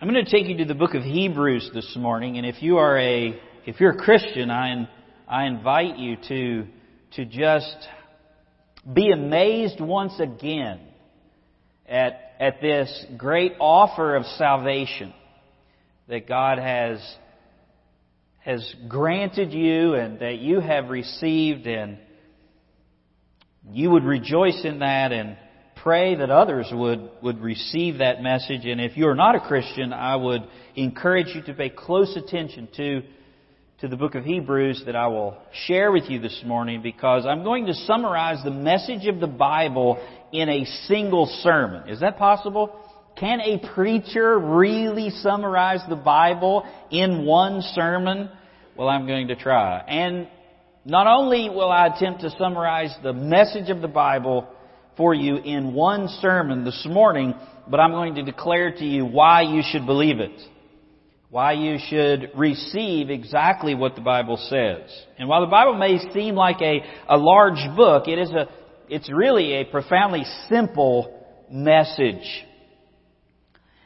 I'm going to take you to the book of Hebrews this morning, and if you are a if you're a Christian, I I invite you to to just be amazed once again at at this great offer of salvation that God has has granted you and that you have received and you would rejoice in that and pray that others would, would receive that message. And if you're not a Christian, I would encourage you to pay close attention to, to the book of Hebrews that I will share with you this morning because I'm going to summarize the message of the Bible in a single sermon. Is that possible? Can a preacher really summarize the Bible in one sermon? Well, I'm going to try. And not only will I attempt to summarize the message of the Bible for you in one sermon this morning, but I'm going to declare to you why you should believe it. Why you should receive exactly what the Bible says. And while the Bible may seem like a, a large book, it is a, it's really a profoundly simple message.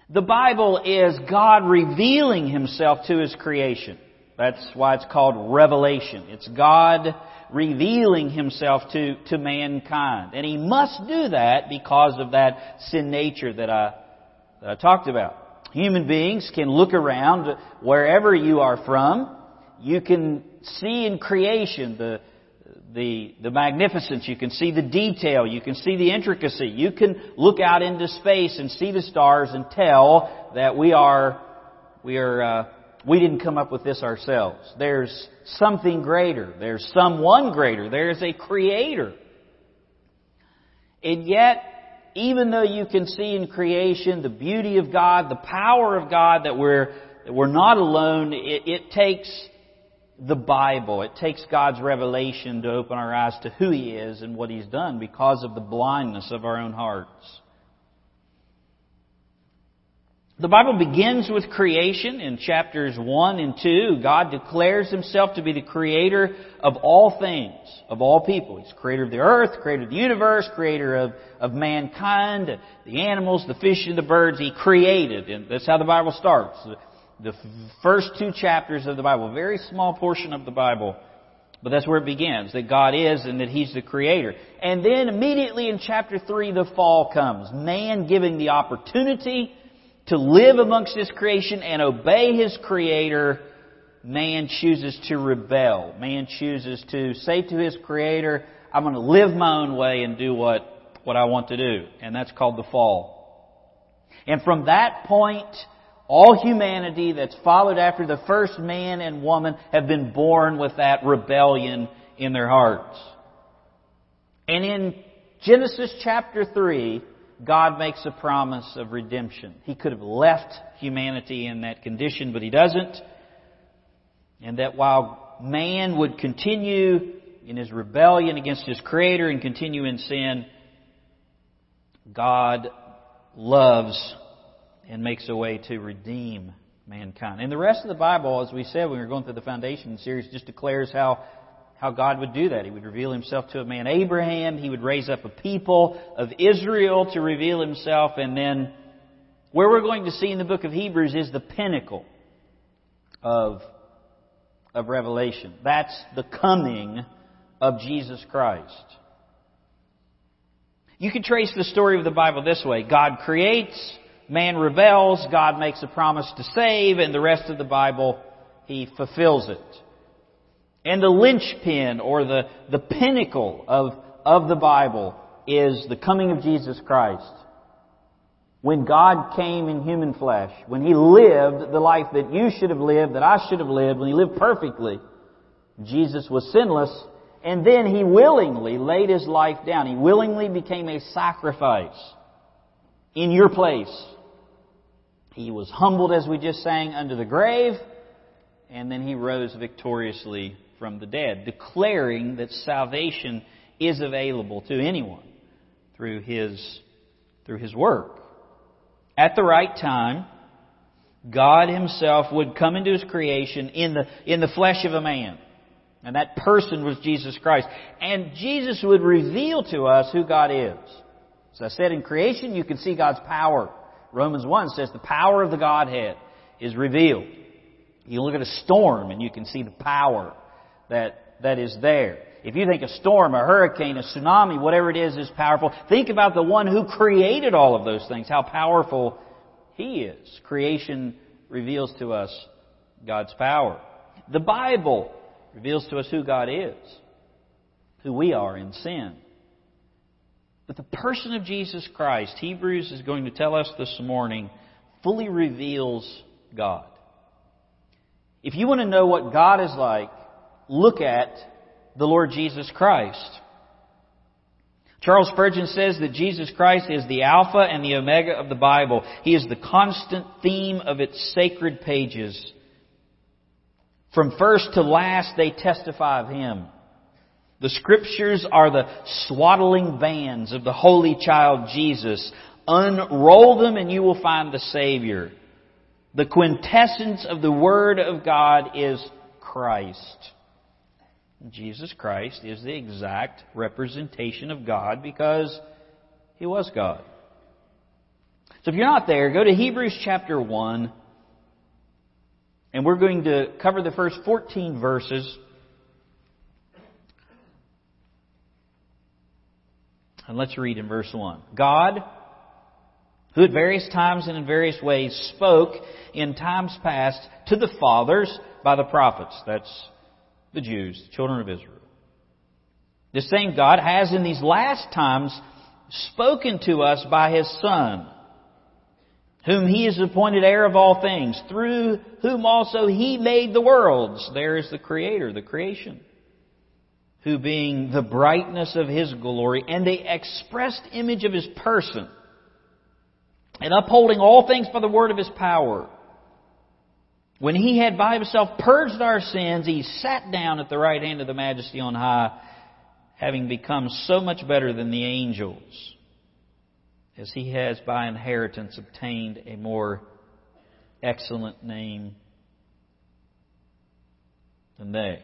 The Bible is God revealing Himself to His creation. That's why it's called revelation. It's God revealing himself to, to mankind. And he must do that because of that sin nature that I, that I talked about. Human beings can look around wherever you are from. You can see in creation the, the, the magnificence. You can see the detail. You can see the intricacy. You can look out into space and see the stars and tell that we are, we are, uh, we didn't come up with this ourselves. There's something greater. There's someone greater. There's a creator. And yet, even though you can see in creation the beauty of God, the power of God, that we're, that we're not alone, it, it takes the Bible, it takes God's revelation to open our eyes to who He is and what He's done because of the blindness of our own hearts. The Bible begins with creation in chapters 1 and 2. God declares Himself to be the creator of all things, of all people. He's creator of the earth, creator of the universe, creator of, of mankind, the animals, the fish and the birds. He created. And that's how the Bible starts. The first two chapters of the Bible, a very small portion of the Bible, but that's where it begins, that God is and that He's the creator. And then immediately in chapter 3, the fall comes. Man giving the opportunity to live amongst His creation and obey His Creator, man chooses to rebel. Man chooses to say to his Creator, I'm going to live my own way and do what, what I want to do. And that's called the fall. And from that point, all humanity that's followed after the first man and woman have been born with that rebellion in their hearts. And in Genesis chapter 3, God makes a promise of redemption. He could have left humanity in that condition, but He doesn't. And that while man would continue in his rebellion against his Creator and continue in sin, God loves and makes a way to redeem mankind. And the rest of the Bible, as we said when we were going through the foundation series, just declares how how God would do that. He would reveal himself to a man Abraham. He would raise up a people of Israel to reveal himself. And then where we're going to see in the book of Hebrews is the pinnacle of, of Revelation. That's the coming of Jesus Christ. You can trace the story of the Bible this way. God creates, man rebels, God makes a promise to save, and the rest of the Bible, He fulfills it. And the linchpin or the, the pinnacle of, of the Bible is the coming of Jesus Christ. When God came in human flesh, when He lived the life that you should have lived, that I should have lived, when He lived perfectly, Jesus was sinless, and then He willingly laid His life down. He willingly became a sacrifice in your place. He was humbled, as we just sang, under the grave, and then He rose victoriously from the dead, declaring that salvation is available to anyone through his, through his work. At the right time, God himself would come into his creation in the, in the flesh of a man. And that person was Jesus Christ. And Jesus would reveal to us who God is. As I said, in creation, you can see God's power. Romans 1 says the power of the Godhead is revealed. You look at a storm and you can see the power that, that is there. If you think a storm, a hurricane, a tsunami, whatever it is, is powerful, think about the one who created all of those things, how powerful He is. Creation reveals to us God's power. The Bible reveals to us who God is, who we are in sin. But the person of Jesus Christ, Hebrews is going to tell us this morning, fully reveals God. If you want to know what God is like, look at the Lord Jesus Christ. Charles Spurgeon says that Jesus Christ is the Alpha and the Omega of the Bible. He is the constant theme of its sacred pages. From first to last, they testify of Him. The Scriptures are the swaddling bands of the Holy Child Jesus. Unroll them and you will find the Savior. The quintessence of the Word of God is Christ. Jesus Christ is the exact representation of God because He was God. So if you're not there, go to Hebrews chapter 1, and we're going to cover the first 14 verses. And let's read in verse 1. God, who at various times and in various ways spoke in times past to the fathers by the prophets. That's the Jews, the children of Israel. The same God has in these last times spoken to us by His Son, whom He has appointed heir of all things, through whom also He made the worlds. There is the Creator, the creation, who being the brightness of His glory and the expressed image of His person, and upholding all things by the word of His power, when he had by himself purged our sins, he sat down at the right hand of the majesty on high, having become so much better than the angels, as he has by inheritance obtained a more excellent name than they.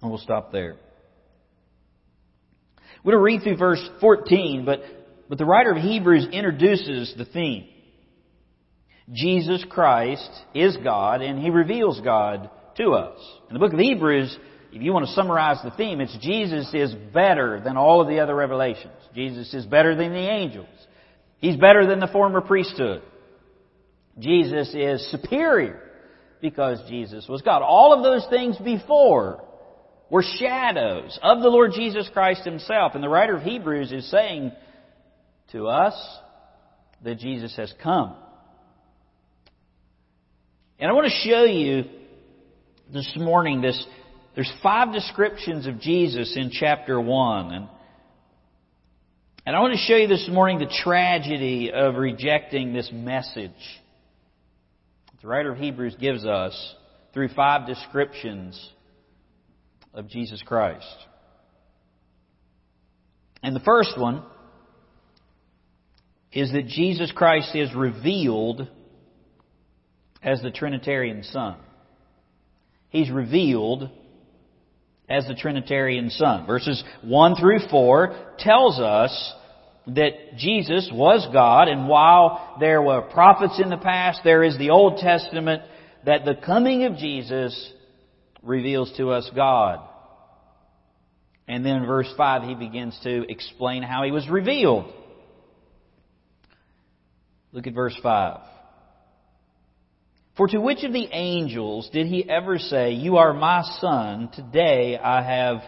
And we'll stop there. We're going to read through verse 14, but, but the writer of Hebrews introduces the theme. Jesus Christ is God and He reveals God to us. In the book of Hebrews, if you want to summarize the theme, it's Jesus is better than all of the other revelations. Jesus is better than the angels. He's better than the former priesthood. Jesus is superior because Jesus was God. All of those things before were shadows of the Lord Jesus Christ Himself. And the writer of Hebrews is saying to us that Jesus has come. And I want to show you this morning this, there's five descriptions of Jesus in chapter 1. And, and I want to show you this morning the tragedy of rejecting this message. The writer of Hebrews gives us through five descriptions of Jesus Christ. And the first one is that Jesus Christ is revealed as the Trinitarian Son. He's revealed as the Trinitarian Son. Verses 1 through 4 tells us that Jesus was God, and while there were prophets in the past, there is the Old Testament, that the coming of Jesus reveals to us God. And then in verse 5, he begins to explain how he was revealed. Look at verse 5. For to which of the angels did he ever say, You are my son, today I have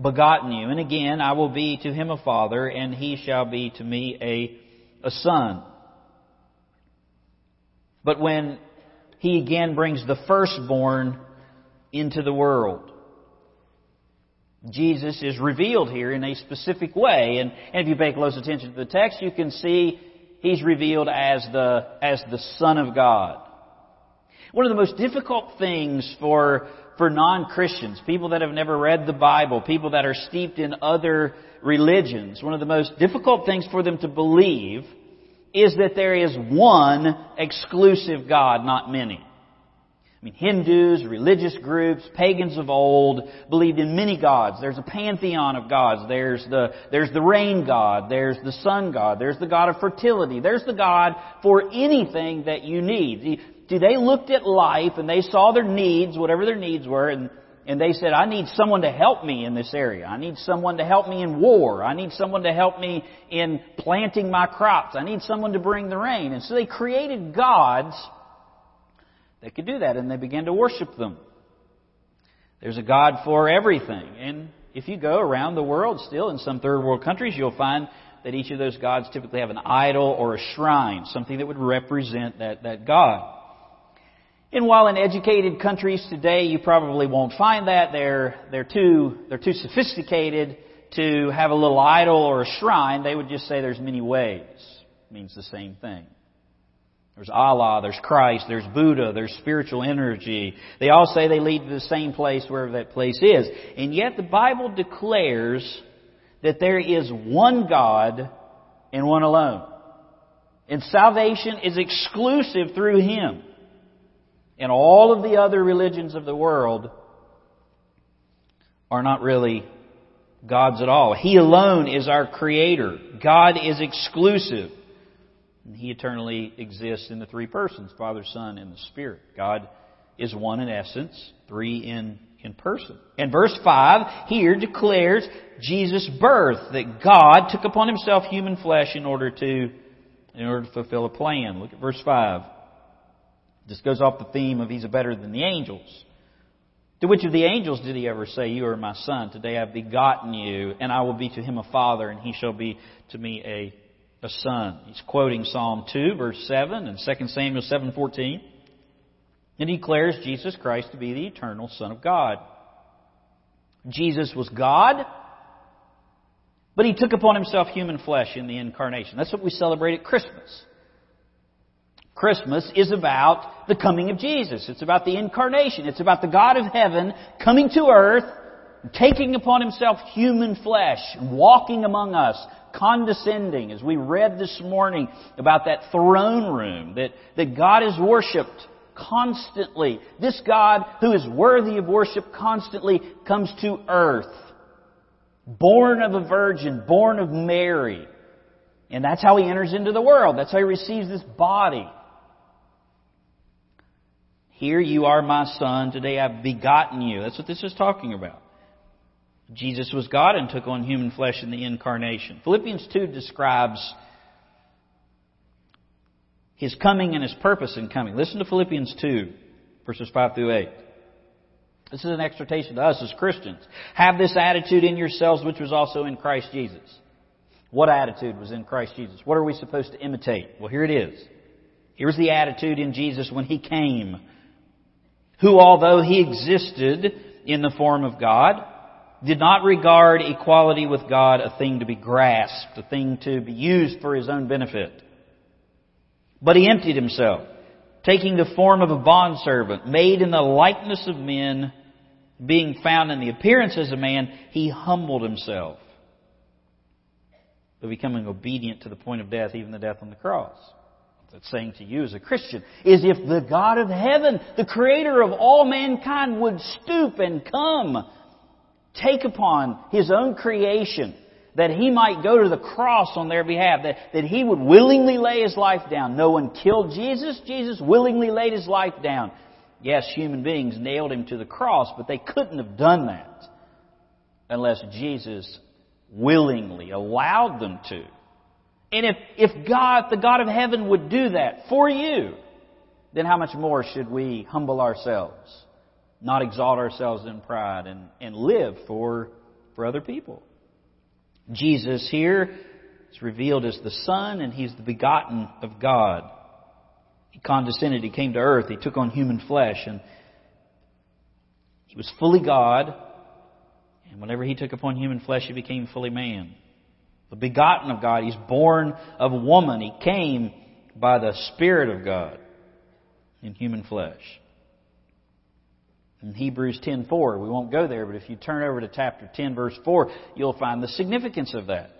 begotten you? And again, I will be to him a father, and he shall be to me a, a son. But when he again brings the firstborn into the world, Jesus is revealed here in a specific way. And, and if you pay close attention to the text, you can see he's revealed as the, as the Son of God. One of the most difficult things for, for non-Christians, people that have never read the Bible, people that are steeped in other religions, one of the most difficult things for them to believe is that there is one exclusive God, not many. I mean, Hindus, religious groups, pagans of old believed in many gods. There's a pantheon of gods. There's the, there's the rain god. There's the sun god. There's the god of fertility. There's the god for anything that you need. See, they looked at life and they saw their needs, whatever their needs were, and, and they said, I need someone to help me in this area. I need someone to help me in war. I need someone to help me in planting my crops. I need someone to bring the rain. And so they created gods they could do that, and they began to worship them. There's a God for everything. And if you go around the world still in some third world countries, you'll find that each of those gods typically have an idol or a shrine, something that would represent that, that God. And while in educated countries today you probably won't find that, they're, they're too, they're too sophisticated to have a little idol or a shrine, they would just say there's many ways. It means the same thing. There's Allah, there's Christ, there's Buddha, there's spiritual energy. They all say they lead to the same place wherever that place is. And yet the Bible declares that there is one God and one alone. And salvation is exclusive through Him. And all of the other religions of the world are not really gods at all. He alone is our creator. God is exclusive. He eternally exists in the three persons, Father, Son, and the Spirit. God is one in essence, three in, in person. And verse 5 here declares Jesus' birth, that God took upon Himself human flesh in order to, in order to fulfill a plan. Look at verse 5. This goes off the theme of He's better than the angels. To which of the angels did he ever say, You are my son, today I have begotten you, and I will be to him a father, and he shall be to me a a son. He's quoting Psalm 2 verse 7 and 2 Samuel 7:14. And he declares Jesus Christ to be the eternal son of God. Jesus was God, but he took upon himself human flesh in the incarnation. That's what we celebrate at Christmas. Christmas is about the coming of Jesus. It's about the incarnation. It's about the God of heaven coming to earth, taking upon himself human flesh, walking among us, condescending, as we read this morning about that throne room, that, that God is worshiped constantly. This God who is worthy of worship constantly comes to earth. Born of a virgin, born of Mary. And that's how he enters into the world. That's how he receives this body. Here you are my son, today I've begotten you. That's what this is talking about. Jesus was God and took on human flesh in the incarnation. Philippians 2 describes his coming and his purpose in coming. Listen to Philippians 2, verses 5 through 8. This is an exhortation to us as Christians. Have this attitude in yourselves which was also in Christ Jesus. What attitude was in Christ Jesus? What are we supposed to imitate? Well, here it is. Here's the attitude in Jesus when He came. Who, although He existed in the form of God, did not regard equality with God a thing to be grasped, a thing to be used for his own benefit. But he emptied himself, taking the form of a bondservant, made in the likeness of men, being found in the appearance as a man, he humbled himself, becoming obedient to the point of death, even the death on the cross. That's saying to you as a Christian is if the God of heaven, the creator of all mankind, would stoop and come take upon his own creation that he might go to the cross on their behalf, that, that he would willingly lay his life down. No one killed Jesus. Jesus willingly laid his life down. Yes, human beings nailed him to the cross, but they couldn't have done that unless Jesus willingly allowed them to. And if, if God, the God of heaven would do that for you, then how much more should we humble ourselves? Not exalt ourselves in pride and, and live for, for other people. Jesus here is revealed as the Son and He's the begotten of God. He condescended, He came to earth, He took on human flesh and He was fully God and whenever He took upon human flesh He became fully man. The begotten of God, He's born of woman. He came by the Spirit of God in human flesh. In Hebrews 10:4, we won't go there, but if you turn over to chapter 10 verse 4, you'll find the significance of that.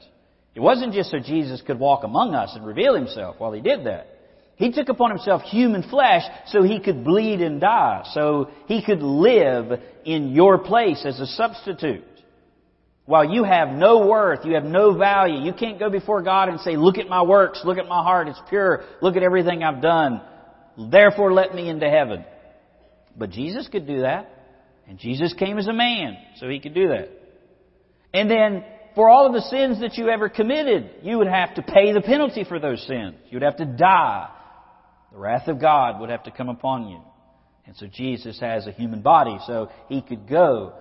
It wasn't just so Jesus could walk among us and reveal himself while he did that. He took upon himself human flesh so he could bleed and die, so he could live in your place as a substitute. While you have no worth, you have no value, you can't go before God and say, look at my works, look at my heart, it's pure, look at everything I've done, therefore let me into heaven. But Jesus could do that. And Jesus came as a man, so he could do that. And then, for all of the sins that you ever committed, you would have to pay the penalty for those sins. You would have to die. The wrath of God would have to come upon you. And so Jesus has a human body, so he could go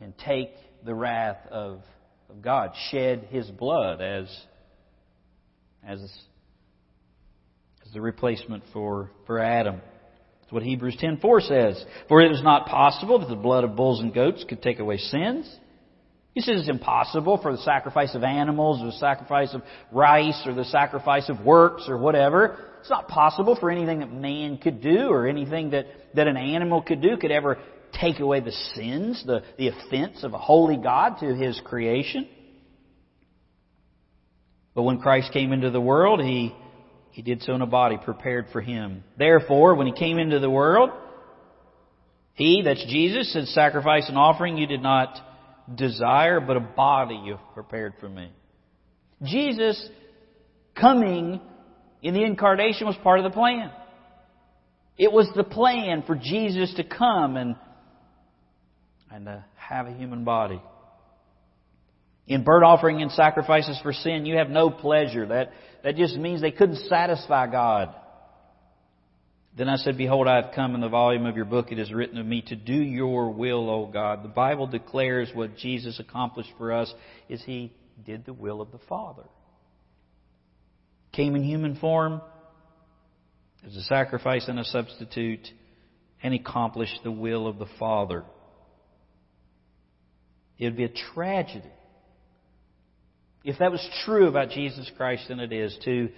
and take the wrath of, of God, shed his blood as, as, as the replacement for, for Adam. That's what Hebrews 10:4 says. For it is not possible that the blood of bulls and goats could take away sins. He says it's impossible for the sacrifice of animals or the sacrifice of rice or the sacrifice of works or whatever. It's not possible for anything that man could do or anything that, that an animal could do could ever take away the sins, the, the offense of a holy God to his creation. But when Christ came into the world, he he did so in a body prepared for him. Therefore, when he came into the world, he, that's Jesus, said, Sacrifice and offering you did not desire, but a body you have prepared for me. Jesus coming in the incarnation was part of the plan. It was the plan for Jesus to come and, and to have a human body. In burnt offering and sacrifices for sin, you have no pleasure. That that just means they couldn't satisfy God. Then I said, Behold, I have come in the volume of your book. It is written of me to do your will, O God. The Bible declares what Jesus accomplished for us is he did the will of the Father. Came in human form as a sacrifice and a substitute and accomplished the will of the Father. It would be a tragedy if that was true about Jesus Christ, then it is to,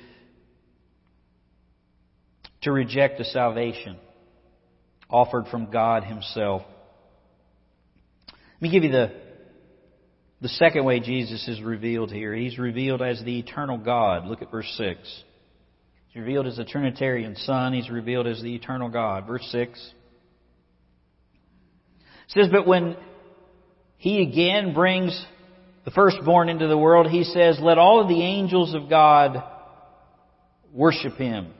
to reject the salvation offered from God Himself. Let me give you the, the second way Jesus is revealed here. He's revealed as the eternal God. Look at verse 6. He's revealed as the Trinitarian Son. He's revealed as the eternal God. Verse 6. It says, But when He again brings the firstborn into the world, he says, Let all of the angels of God worship him.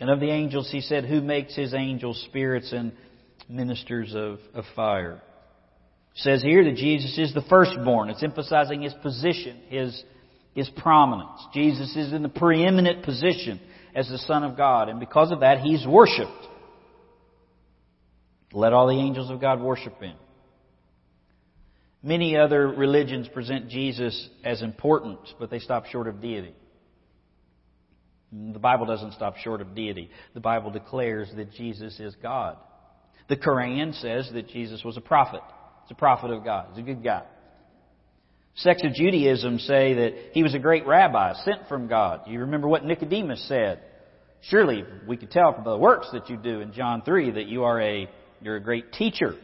And of the angels, he said, Who makes his angels spirits and ministers of, of fire? It says here that Jesus is the firstborn. It's emphasizing his position, his, his prominence. Jesus is in the preeminent position as the Son of God, and because of that, he's worshiped. Let all the angels of God worship him. Many other religions present Jesus as important, but they stop short of deity. The Bible doesn't stop short of deity. The Bible declares that Jesus is God. The Quran says that Jesus was a prophet. He's a prophet of God. He's a good guy. Sects of Judaism say that he was a great rabbi sent from God. You remember what Nicodemus said? Surely we could tell from the works that you do in John 3 that you are a, you're a great teacher.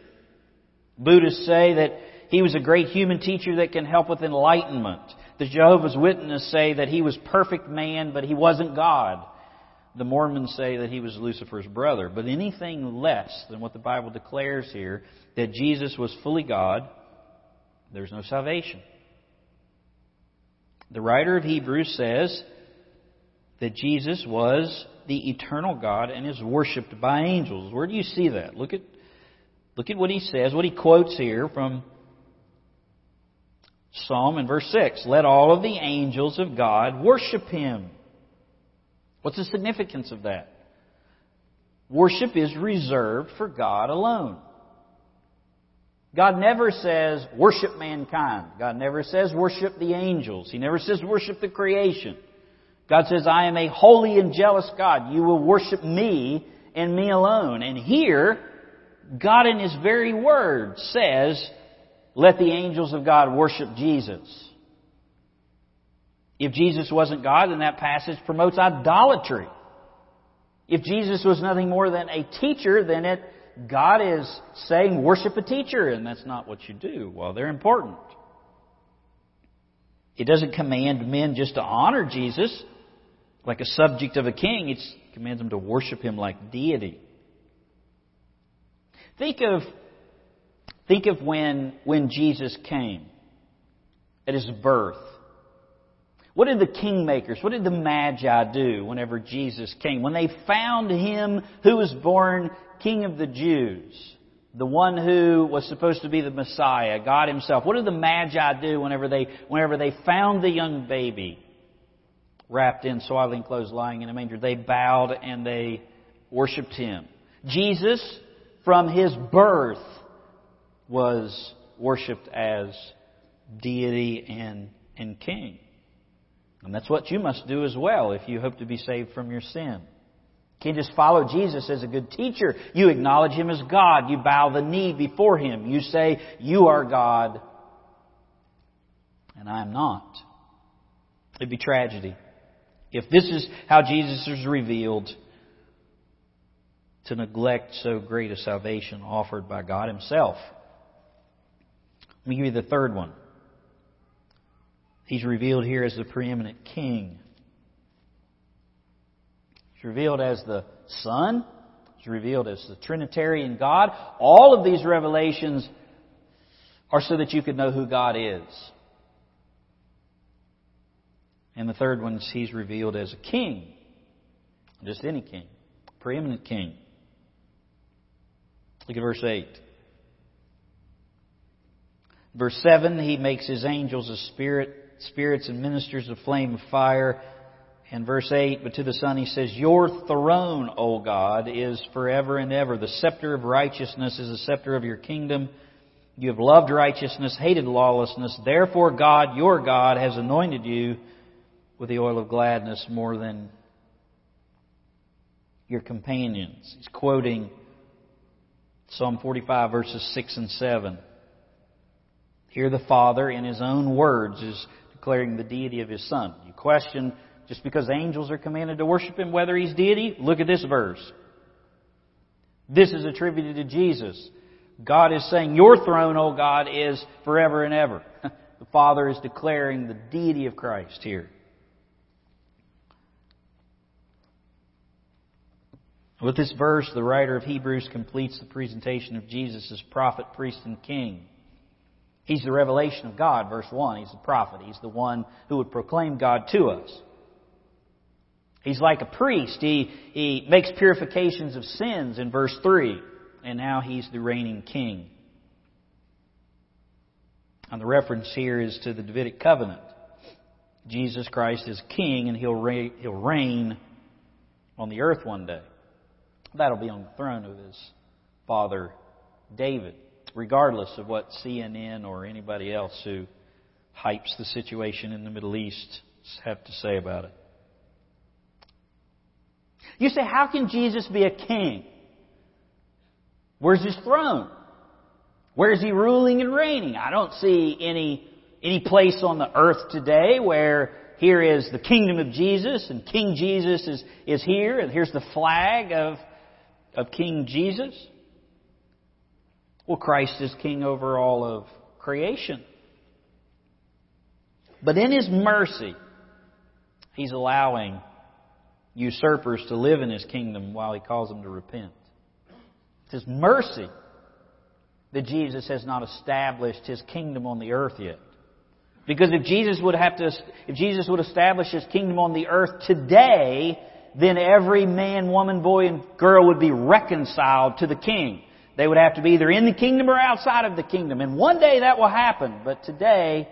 Buddhists say that he was a great human teacher that can help with enlightenment. The Jehovah's Witnesses say that he was perfect man, but he wasn't God. The Mormons say that he was Lucifer's brother. But anything less than what the Bible declares here, that Jesus was fully God, there's no salvation. The writer of Hebrews says that Jesus was the eternal God and is worshipped by angels. Where do you see that? Look at, look at what he says, what he quotes here from Psalm in verse 6 Let all of the angels of God worship him. What's the significance of that? Worship is reserved for God alone. God never says worship mankind. God never says worship the angels. He never says worship the creation. God says, I am a holy and jealous God. You will worship me and me alone. And here, God in His very word says let the angels of God worship Jesus. If Jesus wasn't God, then that passage promotes idolatry. If Jesus was nothing more than a teacher, then it, God is saying worship a teacher, and that's not what you do. Well, they're important. It doesn't command men just to honor Jesus like a subject of a king. It commands them to worship him like deity. Think of, think of when, when Jesus came at his birth. What did the kingmakers, what did the magi do whenever Jesus came? When they found him who was born king of the Jews, the one who was supposed to be the Messiah, God himself, what did the magi do whenever they, whenever they found the young baby wrapped in swaddling clothes lying in a manger? They bowed and they worshiped him. Jesus, from his birth, was worshiped as deity and, and king. And that's what you must do as well if you hope to be saved from your sin. You can't just follow Jesus as a good teacher. You acknowledge Him as God. You bow the knee before Him. You say, You are God, and I am not. It'd be tragedy if this is how Jesus is revealed to neglect so great a salvation offered by God Himself. Let me give you the third one. He's revealed here as the preeminent king. He's revealed as the Son. He's revealed as the Trinitarian God. All of these revelations are so that you could know who God is. And the third one is he's revealed as a king. Just any king. Preeminent king. Look at verse 8. Verse 7, he makes his angels a spirit spirits and ministers of flame of fire. And verse 8, but to the Son he says, Your throne, O God, is forever and ever. The scepter of righteousness is the scepter of your kingdom. You have loved righteousness, hated lawlessness. Therefore God, your God, has anointed you with the oil of gladness more than your companions. He's quoting Psalm 45 verses 6 and 7. Here the Father, in His own words, is declaring the deity of his Son. You question just because angels are commanded to worship him whether he's deity? Look at this verse. This is attributed to Jesus. God is saying, Your throne, O God, is forever and ever. the Father is declaring the deity of Christ here. With this verse, the writer of Hebrews completes the presentation of Jesus as prophet, priest, and king. He's the revelation of God, verse 1. He's the prophet. He's the one who would proclaim God to us. He's like a priest. He, he makes purifications of sins in verse 3. And now he's the reigning king. And the reference here is to the Davidic covenant. Jesus Christ is king and he'll reign, he'll reign on the earth one day. That'll be on the throne of his father David regardless of what CNN or anybody else who hypes the situation in the Middle East have to say about it. You say, how can Jesus be a king? Where's his throne? Where is he ruling and reigning? I don't see any, any place on the earth today where here is the kingdom of Jesus and King Jesus is, is here and here's the flag of, of King Jesus. Well, Christ is king over all of creation. But in His mercy, He's allowing usurpers to live in His kingdom while He calls them to repent. It's His mercy that Jesus has not established His kingdom on the earth yet. Because if Jesus would have to, if Jesus would establish His kingdom on the earth today, then every man, woman, boy, and girl would be reconciled to the King. They would have to be either in the kingdom or outside of the kingdom. And one day that will happen. But today,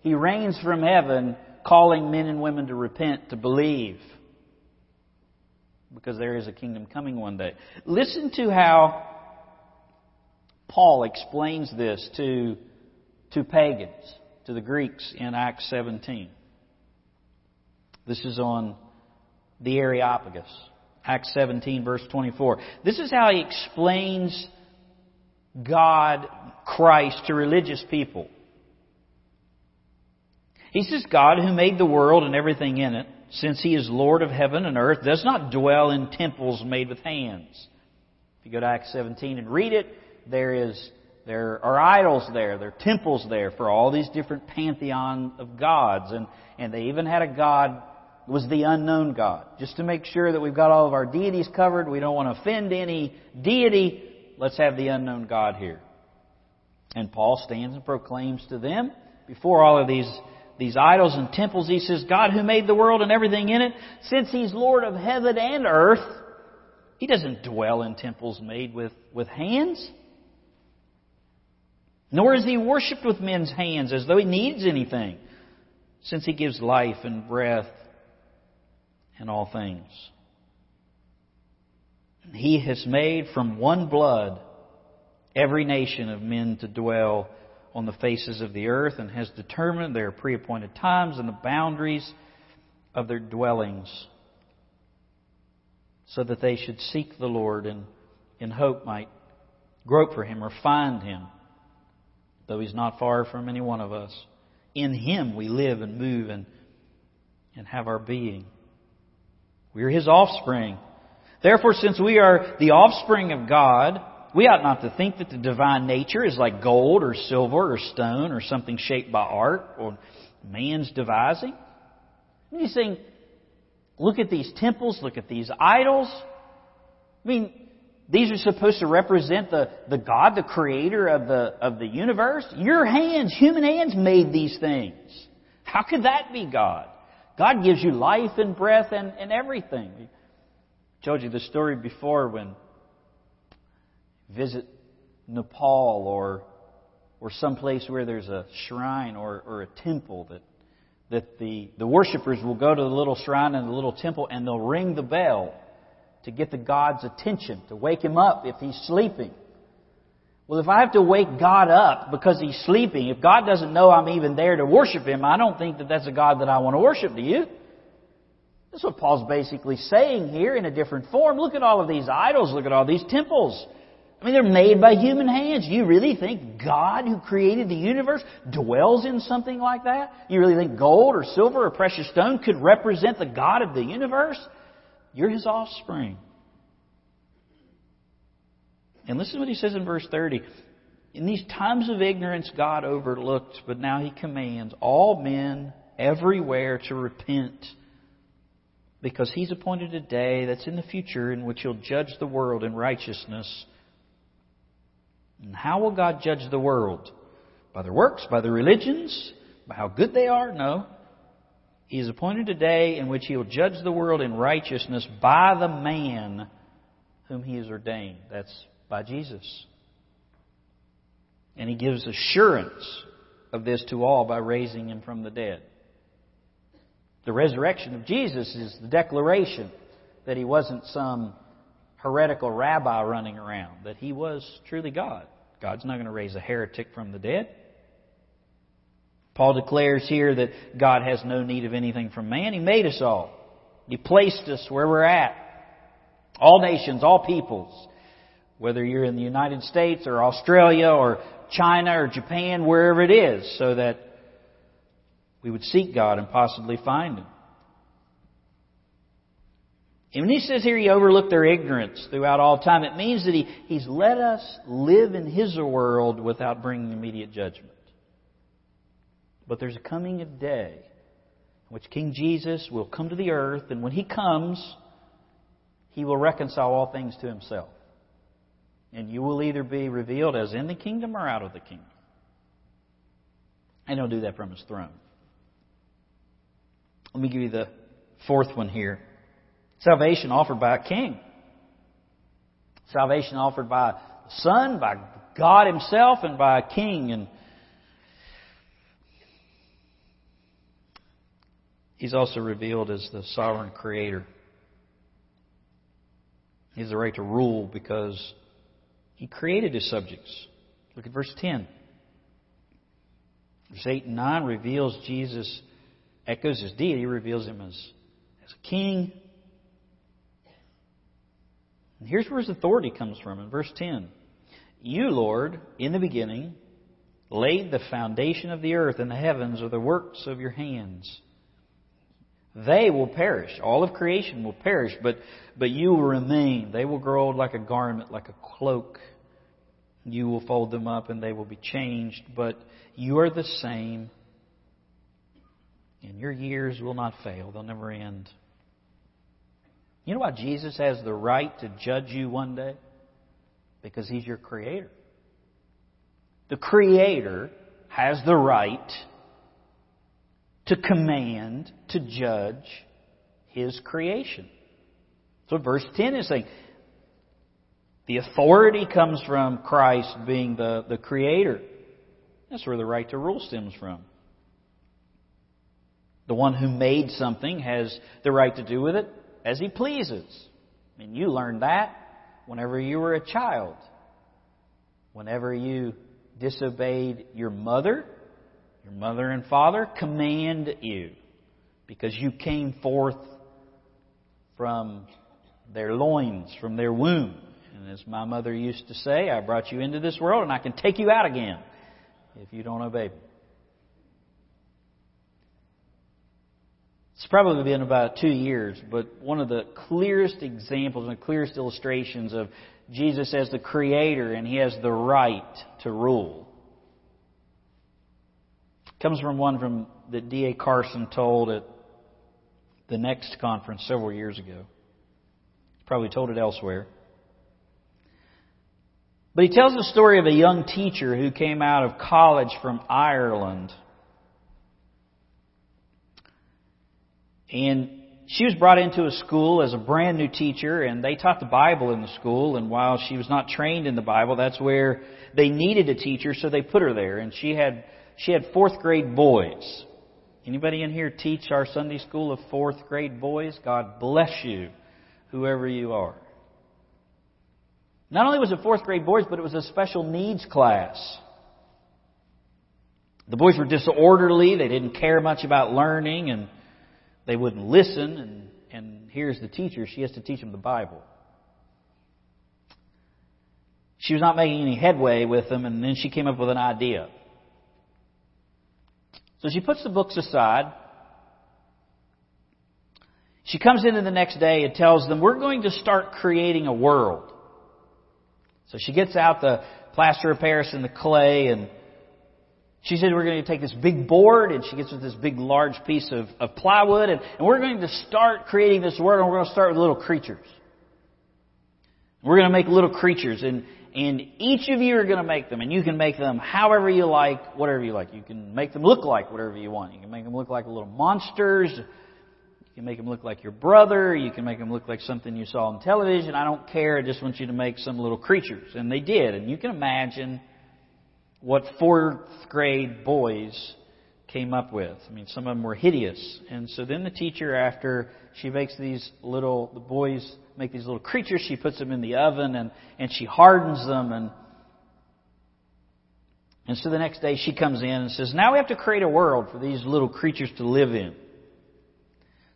He reigns from heaven, calling men and women to repent, to believe. Because there is a kingdom coming one day. Listen to how Paul explains this to, to pagans, to the Greeks in Acts 17. This is on the Areopagus. Acts 17, verse 24. This is how he explains God, Christ, to religious people. He says, God who made the world and everything in it, since he is Lord of heaven and earth, does not dwell in temples made with hands. If you go to Acts 17 and read it, there is there are idols there, there are temples there for all these different pantheon of gods, and, and they even had a god was the unknown God. Just to make sure that we've got all of our deities covered, we don't want to offend any deity, let's have the unknown God here. And Paul stands and proclaims to them, before all of these, these idols and temples, he says, God who made the world and everything in it, since He's Lord of heaven and earth, He doesn't dwell in temples made with, with hands. Nor is He worshipped with men's hands as though He needs anything, since He gives life and breath and all things. He has made from one blood every nation of men to dwell on the faces of the earth and has determined their preappointed times and the boundaries of their dwellings so that they should seek the Lord and in hope might grope for him or find him, though he's not far from any one of us. In him we live and move and, and have our being. We are his offspring. Therefore, since we are the offspring of God, we ought not to think that the divine nature is like gold or silver or stone or something shaped by art or man's devising. And he's saying, look at these temples, look at these idols. I mean, these are supposed to represent the, the God, the creator of the, of the universe. Your hands, human hands, made these things. How could that be God? God gives you life and breath and, and everything. I told you the story before when visit Nepal or or someplace where there's a shrine or, or a temple that that the, the worshippers will go to the little shrine and the little temple and they'll ring the bell to get the God's attention, to wake him up if he's sleeping. Well, if I have to wake God up because he's sleeping, if God doesn't know I'm even there to worship him, I don't think that that's a God that I want to worship, do you? That's what Paul's basically saying here in a different form. Look at all of these idols, look at all these temples. I mean, they're made by human hands. You really think God, who created the universe, dwells in something like that? You really think gold or silver or precious stone could represent the God of the universe? You're His offspring. And listen to what He says in verse 30. In these times of ignorance, God overlooked, but now He commands all men everywhere to repent because He's appointed a day that's in the future in which He'll judge the world in righteousness and how will God judge the world? By their works? By their religions? By how good they are? No. He has appointed a day in which He will judge the world in righteousness by the man whom He has ordained. That's by Jesus. And He gives assurance of this to all by raising Him from the dead. The resurrection of Jesus is the declaration that He wasn't some heretical rabbi running around, that he was truly God. God's not going to raise a heretic from the dead. Paul declares here that God has no need of anything from man. He made us all. He placed us where we're at. All nations, all peoples. Whether you're in the United States or Australia or China or Japan, wherever it is, so that we would seek God and possibly find Him. And when he says here he overlooked their ignorance throughout all time, it means that he, he's let us live in his world without bringing immediate judgment. But there's a coming of day in which King Jesus will come to the earth, and when he comes, he will reconcile all things to himself. And you will either be revealed as in the kingdom or out of the kingdom. And he'll do that from his throne. Let me give you the fourth one here. Salvation offered by a king. Salvation offered by the Son, by God Himself, and by a king. And He's also revealed as the sovereign creator. He has the right to rule because He created His subjects. Look at verse 10. Verse 8 and 9 reveals Jesus, echoes His deity, reveals Him as, as a king, and here's where his authority comes from in verse 10. You, Lord, in the beginning, laid the foundation of the earth, and the heavens are the works of your hands. They will perish. All of creation will perish, but, but you will remain. They will grow old like a garment, like a cloak. You will fold them up and they will be changed, but you are the same. And your years will not fail, they'll never end. You know why Jesus has the right to judge you one day? Because He's your Creator. The Creator has the right to command, to judge His creation. So verse 10 is saying, the authority comes from Christ being the, the Creator. That's where the right to rule stems from. The one who made something has the right to do with it as he pleases. I mean, you learned that whenever you were a child. Whenever you disobeyed your mother, your mother and father command you because you came forth from their loins, from their womb. And as my mother used to say, I brought you into this world and I can take you out again if you don't obey me. It's probably been about two years, but one of the clearest examples and clearest illustrations of Jesus as the Creator and He has the right to rule comes from one from that D.A. Carson told at the next conference several years ago. Probably told it elsewhere. But he tells the story of a young teacher who came out of college from Ireland. And she was brought into a school as a brand new teacher, and they taught the Bible in the school. And while she was not trained in the Bible, that's where they needed a teacher, so they put her there. And she had she had fourth grade boys. Anybody in here teach our Sunday school of fourth grade boys? God bless you, whoever you are. Not only was it fourth grade boys, but it was a special needs class. The boys were disorderly, they didn't care much about learning, and they wouldn't listen. And, and here's the teacher, she has to teach them the Bible. She was not making any headway with them, and then she came up with an idea. So she puts the books aside. She comes in the next day and tells them, We're going to start creating a world. So she gets out the plaster of Paris and the clay and she said, we're going to take this big board and she gets with this big large piece of, of plywood and, and we're going to start creating this world and we're going to start with little creatures. We're going to make little creatures and, and each of you are going to make them and you can make them however you like, whatever you like. You can make them look like whatever you want. You can make them look like little monsters You can make them look like your brother. You can make them look like something you saw on television. I don't care. I just want you to make some little creatures. And they did. And you can imagine what fourth grade boys came up with. I mean, some of them were hideous. And so then the teacher, after she makes these little, the boys make these little creatures, she puts them in the oven and, and she hardens them and and so the next day she comes in and says, Now we have to create a world for these little creatures to live in.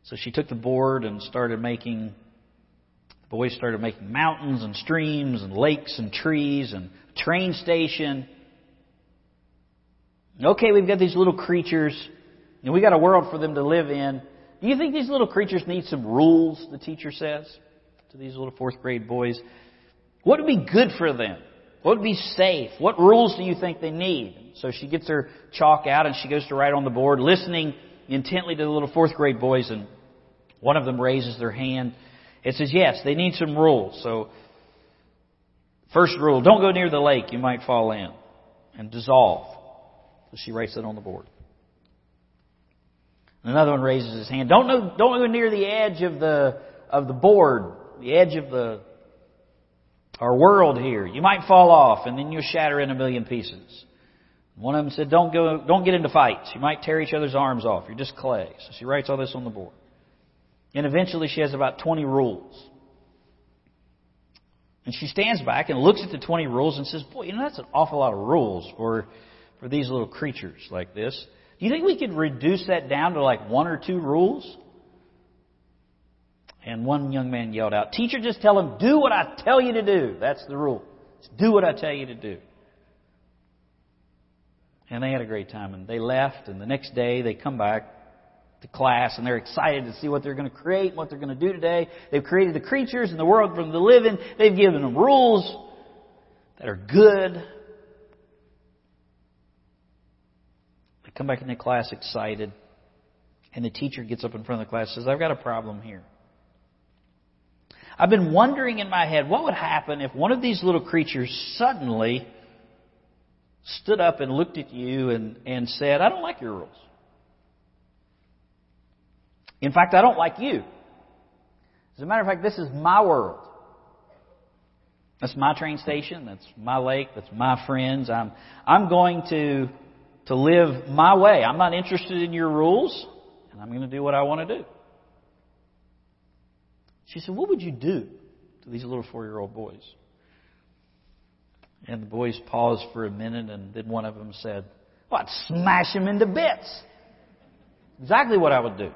So she took the board and started making, the boys started making mountains and streams and lakes and trees and a train station. Okay, we've got these little creatures and we got a world for them to live in. Do you think these little creatures need some rules, the teacher says to these little fourth grade boys? What would be good for them? What would be safe? What rules do you think they need? So she gets her chalk out and she goes to write on the board, listening intently to the little fourth grade boys, and one of them raises their hand. It says, yes, they need some rules. So, first rule, don't go near the lake. You might fall in and dissolve. So she writes it on the board. Another one raises his hand. Don't, know, don't go near the edge of the, of the board, the edge of the, our world here. You might fall off and then you'll shatter in a million pieces. One of them said, don't go, don't get into fights. You might tear each other's arms off. You're just clay. So she writes all this on the board. And eventually she has about 20 rules. And she stands back and looks at the 20 rules and says, boy, you know, that's an awful lot of rules for, for these little creatures like this. Do you think we could reduce that down to like one or two rules? And one young man yelled out, teacher, just tell him, do what I tell you to do. That's the rule. Just do what I tell you to do. And they had a great time. And they left, and the next day they come back to class, and they're excited to see what they're going to create, what they're going to do today. They've created the creatures and the world for them to live in. They've given them rules that are good. They come back into class excited. And the teacher gets up in front of the class and says, I've got a problem here. I've been wondering in my head what would happen if one of these little creatures suddenly stood up and looked at you and, and said, I don't like your rules. In fact, I don't like you. As a matter of fact, this is my world. That's my train station. That's my lake. That's my friends. I'm, I'm going to, to live my way. I'm not interested in your rules, and I'm going to do what I want to do. She said, What would you do to these little four year old boys? And the boys paused for a minute, and then one of them said, Well, I'd smash them into bits. Exactly what I would do.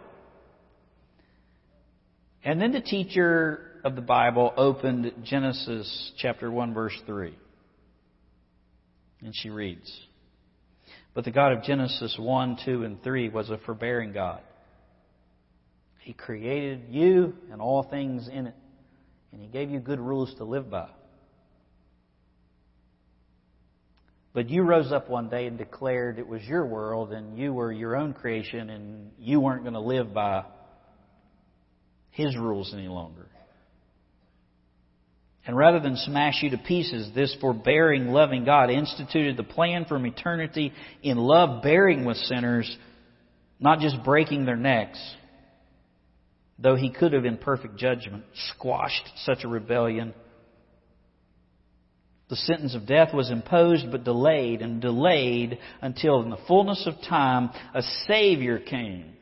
And then the teacher of the Bible opened Genesis chapter 1 verse 3. And she reads, But the God of Genesis 1, 2, and 3 was a forbearing God. He created you and all things in it, and He gave you good rules to live by. But you rose up one day and declared it was your world and you were your own creation and you weren't going to live by His rules any longer. And rather than smash you to pieces, this forbearing, loving God instituted the plan from eternity in love, bearing with sinners, not just breaking their necks. Though he could have, in perfect judgment, squashed such a rebellion. The sentence of death was imposed but delayed and delayed until in the fullness of time a Savior came.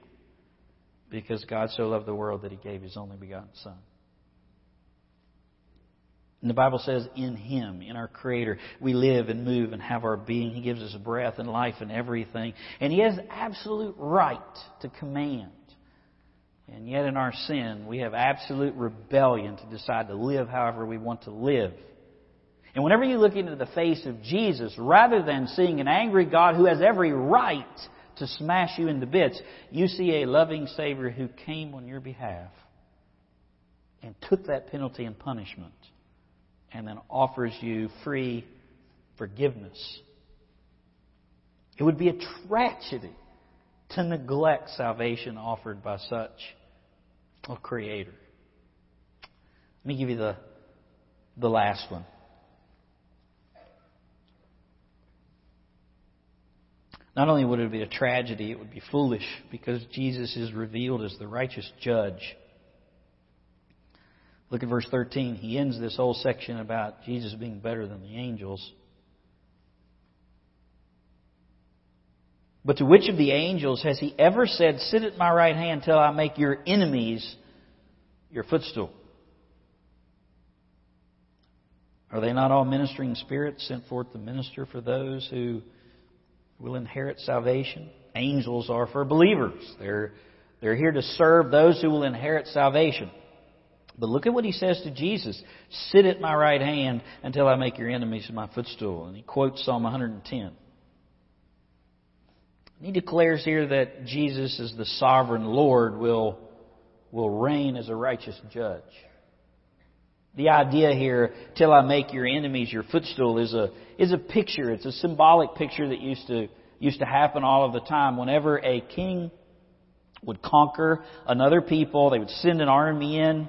Because God so loved the world that he gave his only begotten Son. And the Bible says, in Him, in our Creator, we live and move and have our being. He gives us breath and life and everything. And He has absolute right to command. And yet in our sin, we have absolute rebellion to decide to live however we want to live. And whenever you look into the face of Jesus, rather than seeing an angry God who has every right to smash you into bits, you see a loving Savior who came on your behalf and took that penalty and punishment and then offers you free forgiveness. It would be a tragedy to neglect salvation offered by such a Creator. Let me give you the, the last one. Not only would it be a tragedy, it would be foolish because Jesus is revealed as the righteous judge. Look at verse 13. He ends this whole section about Jesus being better than the angels. But to which of the angels has he ever said, Sit at my right hand till I make your enemies your footstool? Are they not all ministering spirits sent forth to minister for those who will inherit salvation? Angels are for believers. They're, they're here to serve those who will inherit salvation. But look at what he says to Jesus Sit at my right hand until I make your enemies my footstool. And he quotes Psalm 110. He declares here that Jesus, as the sovereign Lord, will, will reign as a righteous judge. The idea here, till I make your enemies your footstool, is a, is a picture. It's a symbolic picture that used to, used to happen all of the time. Whenever a king would conquer another people, they would send an army in,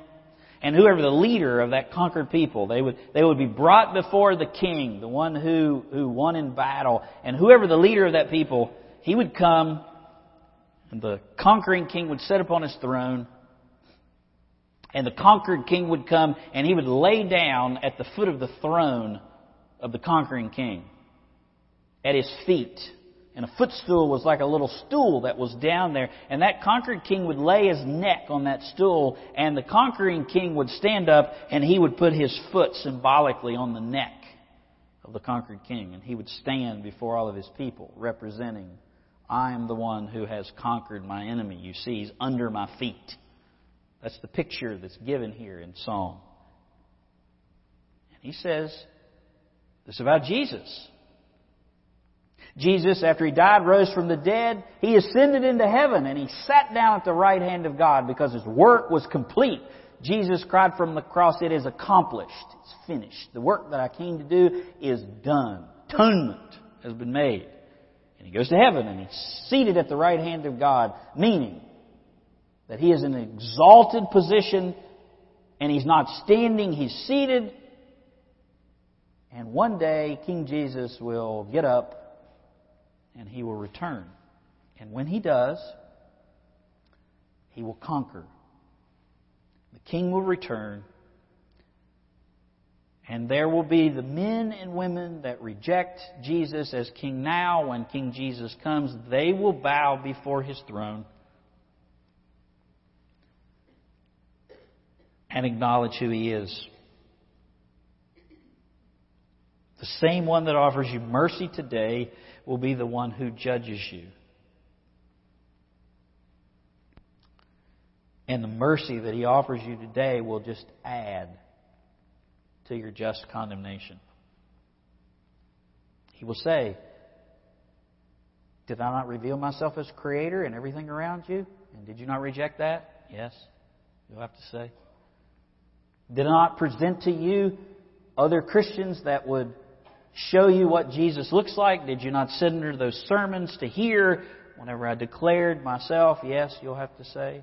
and whoever the leader of that conquered people, they would, they would be brought before the king, the one who, who won in battle. And whoever the leader of that people, he would come, and the conquering king would sit upon his throne, and the conquered king would come, and he would lay down at the foot of the throne of the conquering king, at his feet. And a footstool was like a little stool that was down there. And that conquered king would lay his neck on that stool, and the conquering king would stand up and he would put his foot symbolically on the neck of the conquered king. And he would stand before all of his people, representing, I am the one who has conquered my enemy. You see, he's under my feet. That's the picture that's given here in Psalm. And he says this about Jesus. Jesus, after he died, rose from the dead. He ascended into heaven and he sat down at the right hand of God because his work was complete. Jesus cried from the cross, It is accomplished. It's finished. The work that I came to do is done. Atonement has been made. And he goes to heaven and he's seated at the right hand of God, meaning that he is in an exalted position and he's not standing, he's seated. And one day, King Jesus will get up and he will return. And when he does, he will conquer. The king will return. And there will be the men and women that reject Jesus as king now. When King Jesus comes, they will bow before his throne and acknowledge who he is. The same one that offers you mercy today will be the one who judges you. And the mercy that He offers you today will just add to your just condemnation. He will say, Did I not reveal myself as Creator and everything around you? And did you not reject that? Yes, you'll have to say. Did I not present to you other Christians that would show you what Jesus looks like? Did you not sit under those sermons to hear whenever I declared myself? Yes, you'll have to say.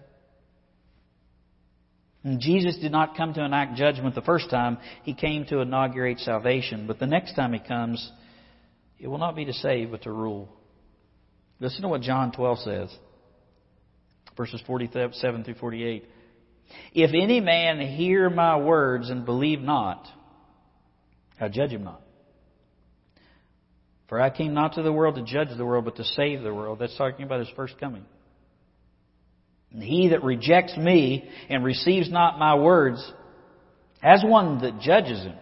And Jesus did not come to enact judgment the first time. He came to inaugurate salvation. But the next time he comes, it will not be to save, but to rule. Listen to what John 12 says. Verses 47 through 48. If any man hear my words and believe not, I judge him not. For I came not to the world to judge the world, but to save the world. That's talking about his first coming. And he that rejects me and receives not my words has one that judges him.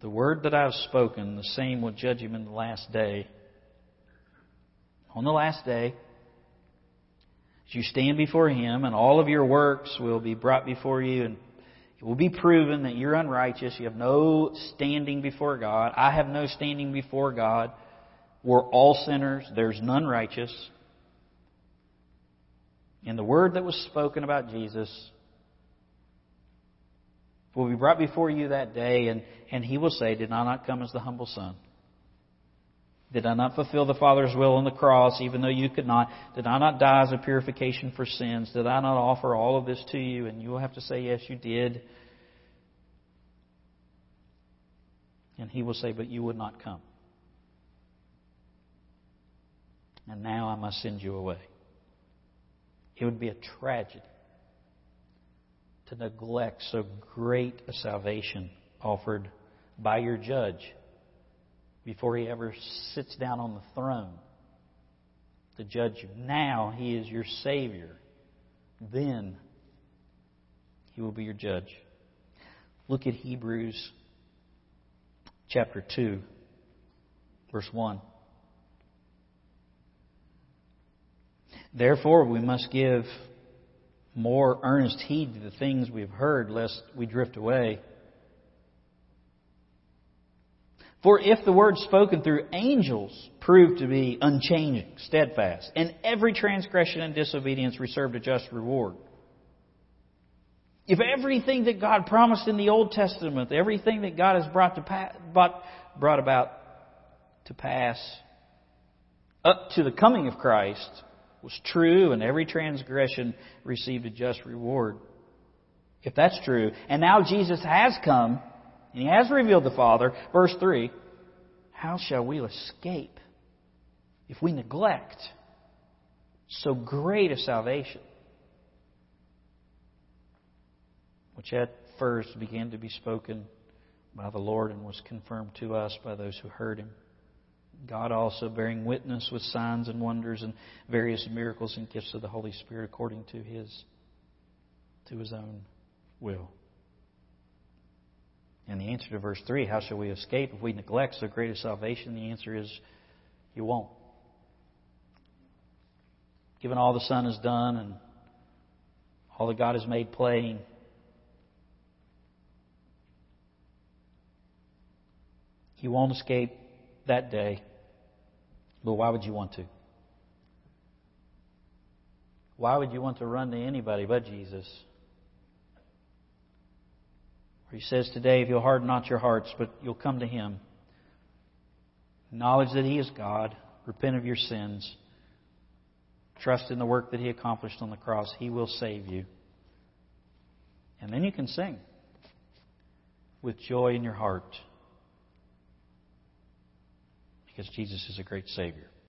The word that I have spoken, the same will judge him in the last day. On the last day, as you stand before him, and all of your works will be brought before you, and it will be proven that you're unrighteous. You have no standing before God. I have no standing before God. We're all sinners. There's none righteous. And the word that was spoken about Jesus will be brought before you that day, and, and he will say, Did I not come as the humble son? Did I not fulfill the Father's will on the cross, even though you could not? Did I not die as a purification for sins? Did I not offer all of this to you? And you will have to say, Yes, you did. And he will say, But you would not come. And now I must send you away. It would be a tragedy to neglect so great a salvation offered by your judge before he ever sits down on the throne to judge you. Now he is your Savior. Then he will be your judge. Look at Hebrews chapter 2, verse 1. Therefore, we must give more earnest heed to the things we have heard, lest we drift away. For if the word spoken through angels proved to be unchanging, steadfast, and every transgression and disobedience reserved a just reward, if everything that God promised in the Old Testament, everything that God has brought, to pa- brought, brought about to pass up to the coming of Christ was true and every transgression received a just reward. If that's true, and now Jesus has come and he has revealed the Father, verse 3, how shall we escape if we neglect so great a salvation? Which at first began to be spoken by the Lord and was confirmed to us by those who heard him. God also bearing witness with signs and wonders and various miracles and gifts of the Holy Spirit according to his to his own will. And the answer to verse 3, how shall we escape if we neglect so great a salvation? The answer is you won't. Given all the Son has done and all that God has made plain, you won't escape that day. But why would you want to? Why would you want to run to anybody but Jesus? he says today, if you'll harden not your hearts, but you'll come to Him. Acknowledge that He is God. Repent of your sins. Trust in the work that He accomplished on the cross. He will save you. And then you can sing with joy in your heart because Jesus is a great Savior.